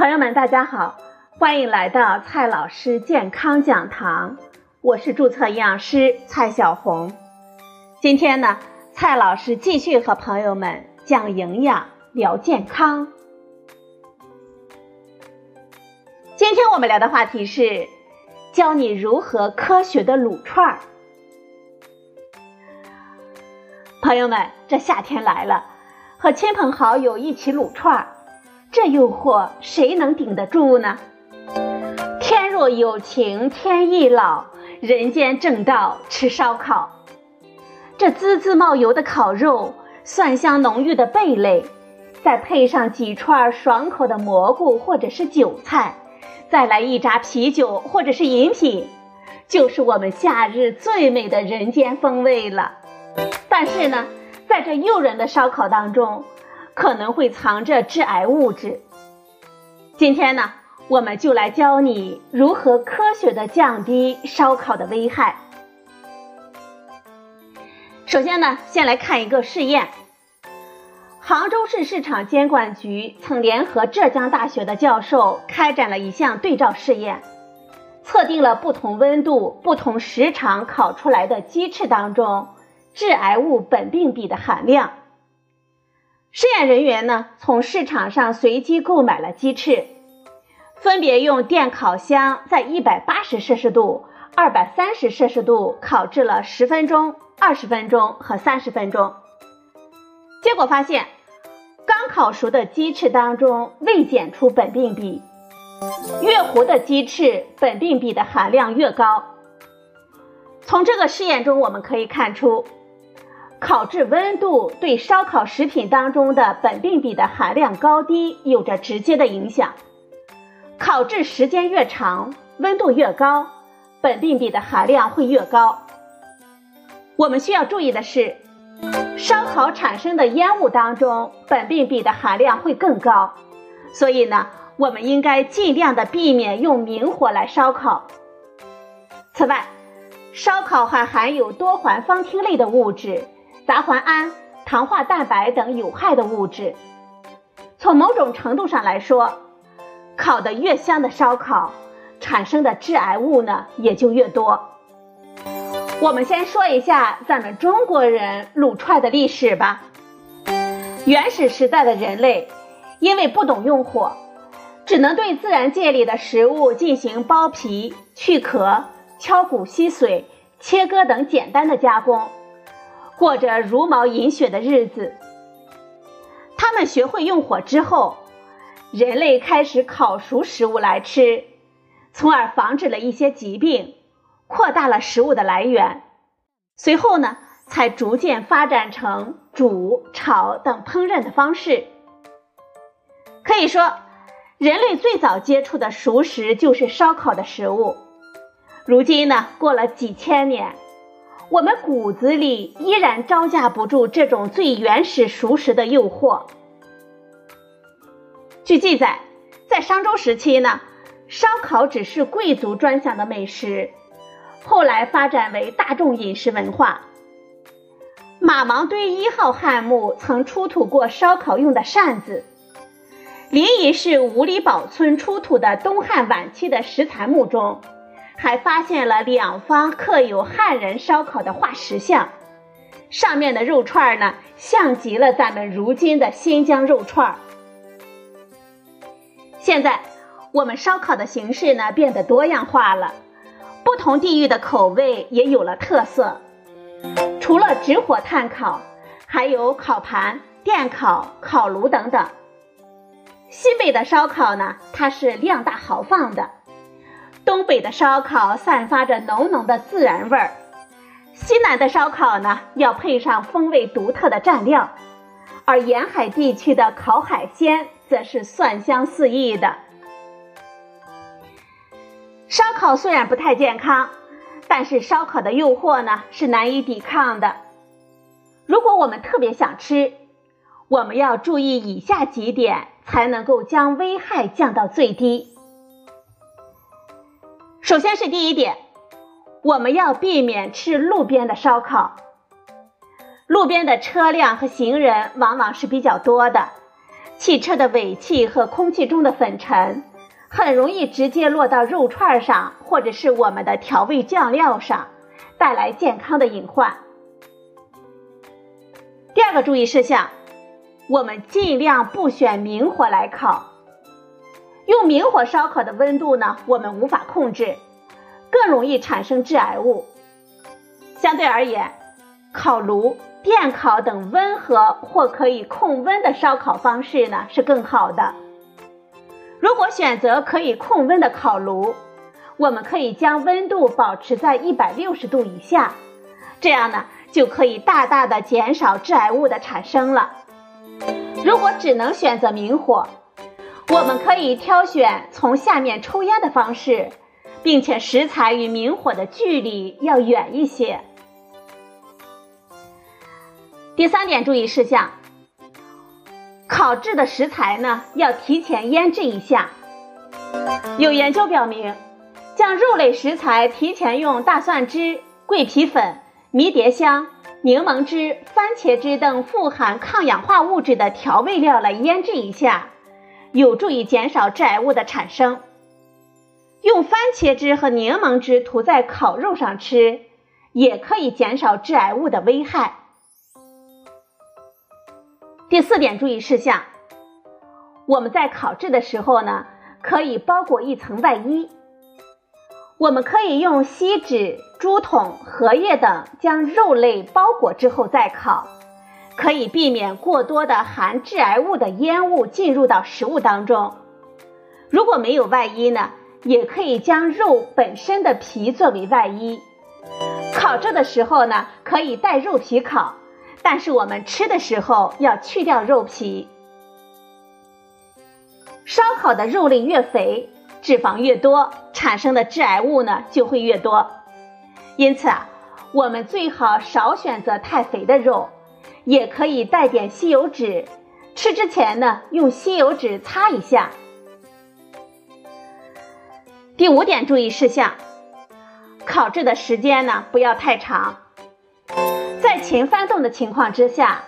朋友们，大家好，欢迎来到蔡老师健康讲堂，我是注册营养师蔡小红。今天呢，蔡老师继续和朋友们讲营养、聊健康。今天我们聊的话题是教你如何科学的撸串儿。朋友们，这夏天来了，和亲朋好友一起撸串儿。这诱惑谁能顶得住呢？天若有情天亦老，人间正道吃烧烤。这滋滋冒油的烤肉，蒜香浓郁的贝类，再配上几串爽口的蘑菇或者是韭菜，再来一扎啤酒或者是饮品，就是我们夏日最美的人间风味了。但是呢，在这诱人的烧烤当中，可能会藏着致癌物质。今天呢，我们就来教你如何科学的降低烧烤的危害。首先呢，先来看一个试验。杭州市市场监管局曾联合浙江大学的教授开展了一项对照试验，测定了不同温度、不同时长烤出来的鸡翅当中致癌物苯并芘的含量。试验人员呢，从市场上随机购买了鸡翅，分别用电烤箱在一百八十摄氏度、二百三十摄氏度烤制了十分钟、二十分钟和三十分钟。结果发现，刚烤熟的鸡翅当中未检出苯并芘，越糊的鸡翅苯并芘的含量越高。从这个试验中，我们可以看出。烤制温度对烧烤食品当中的苯并芘的含量高低有着直接的影响。烤制时间越长，温度越高，苯并芘的含量会越高。我们需要注意的是，烧烤产生的烟雾当中苯并芘的含量会更高，所以呢，我们应该尽量的避免用明火来烧烤。此外，烧烤还含有多环芳烃类的物质。杂环胺、糖化蛋白等有害的物质。从某种程度上来说，烤得越香的烧烤，产生的致癌物呢也就越多。我们先说一下咱们中国人撸串的历史吧。原始时代的人类，因为不懂用火，只能对自然界里的食物进行剥皮、去壳、敲骨吸髓、切割等简单的加工。过着茹毛饮血的日子。他们学会用火之后，人类开始烤熟食物来吃，从而防止了一些疾病，扩大了食物的来源。随后呢，才逐渐发展成煮、炒等烹饪的方式。可以说，人类最早接触的熟食就是烧烤的食物。如今呢，过了几千年。我们骨子里依然招架不住这种最原始熟食的诱惑。据记载，在商周时期呢，烧烤只是贵族专享的美食，后来发展为大众饮食文化。马王堆一号汉墓曾出土过烧烤用的扇子，临沂市五里堡村出土的东汉晚期的石材墓中。还发现了两方刻有汉人烧烤的化石像，上面的肉串呢，像极了咱们如今的新疆肉串。现在我们烧烤的形式呢变得多样化了，不同地域的口味也有了特色。除了直火炭烤，还有烤盘、电烤、烤炉等等。西北的烧烤呢，它是量大豪放的。东北的烧烤散发着浓浓的自然味儿，西南的烧烤呢要配上风味独特的蘸料，而沿海地区的烤海鲜则是蒜香四溢的。烧烤虽然不太健康，但是烧烤的诱惑呢是难以抵抗的。如果我们特别想吃，我们要注意以下几点，才能够将危害降到最低。首先是第一点，我们要避免吃路边的烧烤。路边的车辆和行人往往是比较多的，汽车的尾气和空气中的粉尘，很容易直接落到肉串上，或者是我们的调味酱料上，带来健康的隐患。第二个注意事项，我们尽量不选明火来烤。用明火烧烤的温度呢，我们无法控制，更容易产生致癌物。相对而言，烤炉、电烤等温和或可以控温的烧烤方式呢是更好的。如果选择可以控温的烤炉，我们可以将温度保持在一百六十度以下，这样呢就可以大大的减少致癌物的产生了。如果只能选择明火，我们可以挑选从下面抽烟的方式，并且食材与明火的距离要远一些。第三点注意事项：烤制的食材呢要提前腌制一下。有研究表明，将肉类食材提前用大蒜汁、桂皮粉、迷迭香、柠檬汁、番茄汁等富含抗氧化物质的调味料来腌制一下。有助于减少致癌物的产生。用番茄汁和柠檬汁涂在烤肉上吃，也可以减少致癌物的危害。第四点注意事项：我们在烤制的时候呢，可以包裹一层外衣。我们可以用锡纸、竹筒、荷叶等将肉类包裹之后再烤。可以避免过多的含致癌物的烟雾进入到食物当中。如果没有外衣呢，也可以将肉本身的皮作为外衣。烤制的时候呢，可以带肉皮烤，但是我们吃的时候要去掉肉皮。烧烤的肉类越肥，脂肪越多，产生的致癌物呢就会越多。因此啊，我们最好少选择太肥的肉。也可以带点吸油纸，吃之前呢，用吸油纸擦一下。第五点注意事项：烤制的时间呢不要太长，在勤翻动的情况之下，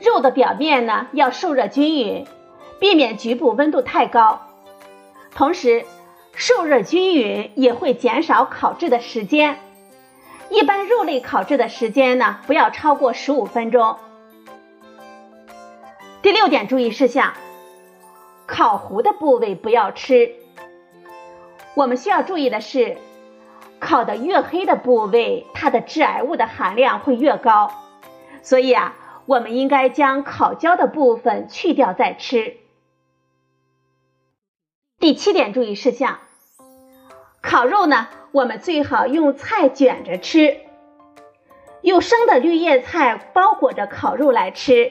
肉的表面呢要受热均匀，避免局部温度太高。同时，受热均匀也会减少烤制的时间。一般肉类烤制的时间呢，不要超过十五分钟。第六点注意事项：烤糊的部位不要吃。我们需要注意的是，烤的越黑的部位，它的致癌物的含量会越高。所以啊，我们应该将烤焦的部分去掉再吃。第七点注意事项：烤肉呢。我们最好用菜卷着吃，用生的绿叶菜包裹着烤肉来吃，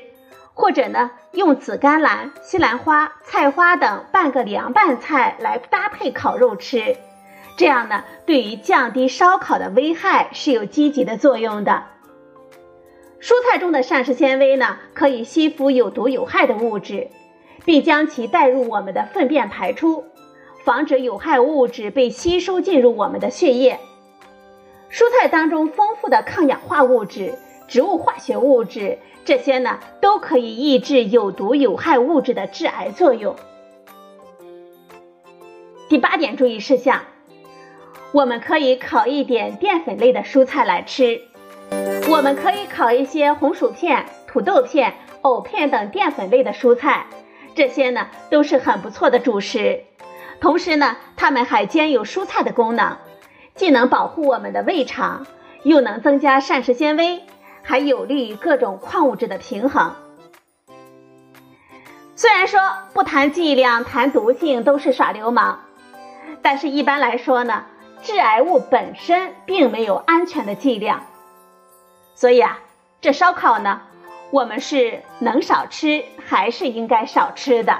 或者呢用紫甘蓝、西兰花、菜花等拌个凉拌菜来搭配烤肉吃，这样呢对于降低烧烤的危害是有积极的作用的。蔬菜中的膳食纤维呢可以吸附有毒有害的物质，并将其带入我们的粪便排出。防止有害物质被吸收进入我们的血液。蔬菜当中丰富的抗氧化物质、植物化学物质，这些呢都可以抑制有毒有害物质的致癌作用。第八点注意事项：我们可以烤一点淀粉类的蔬菜来吃。我们可以烤一些红薯片、土豆片、藕片等淀粉类的蔬菜，这些呢都是很不错的主食。同时呢，它们还兼有蔬菜的功能，既能保护我们的胃肠，又能增加膳食纤维，还有利于各种矿物质的平衡。虽然说不谈剂量、谈毒性都是耍流氓，但是一般来说呢，致癌物本身并没有安全的剂量，所以啊，这烧烤呢，我们是能少吃还是应该少吃的。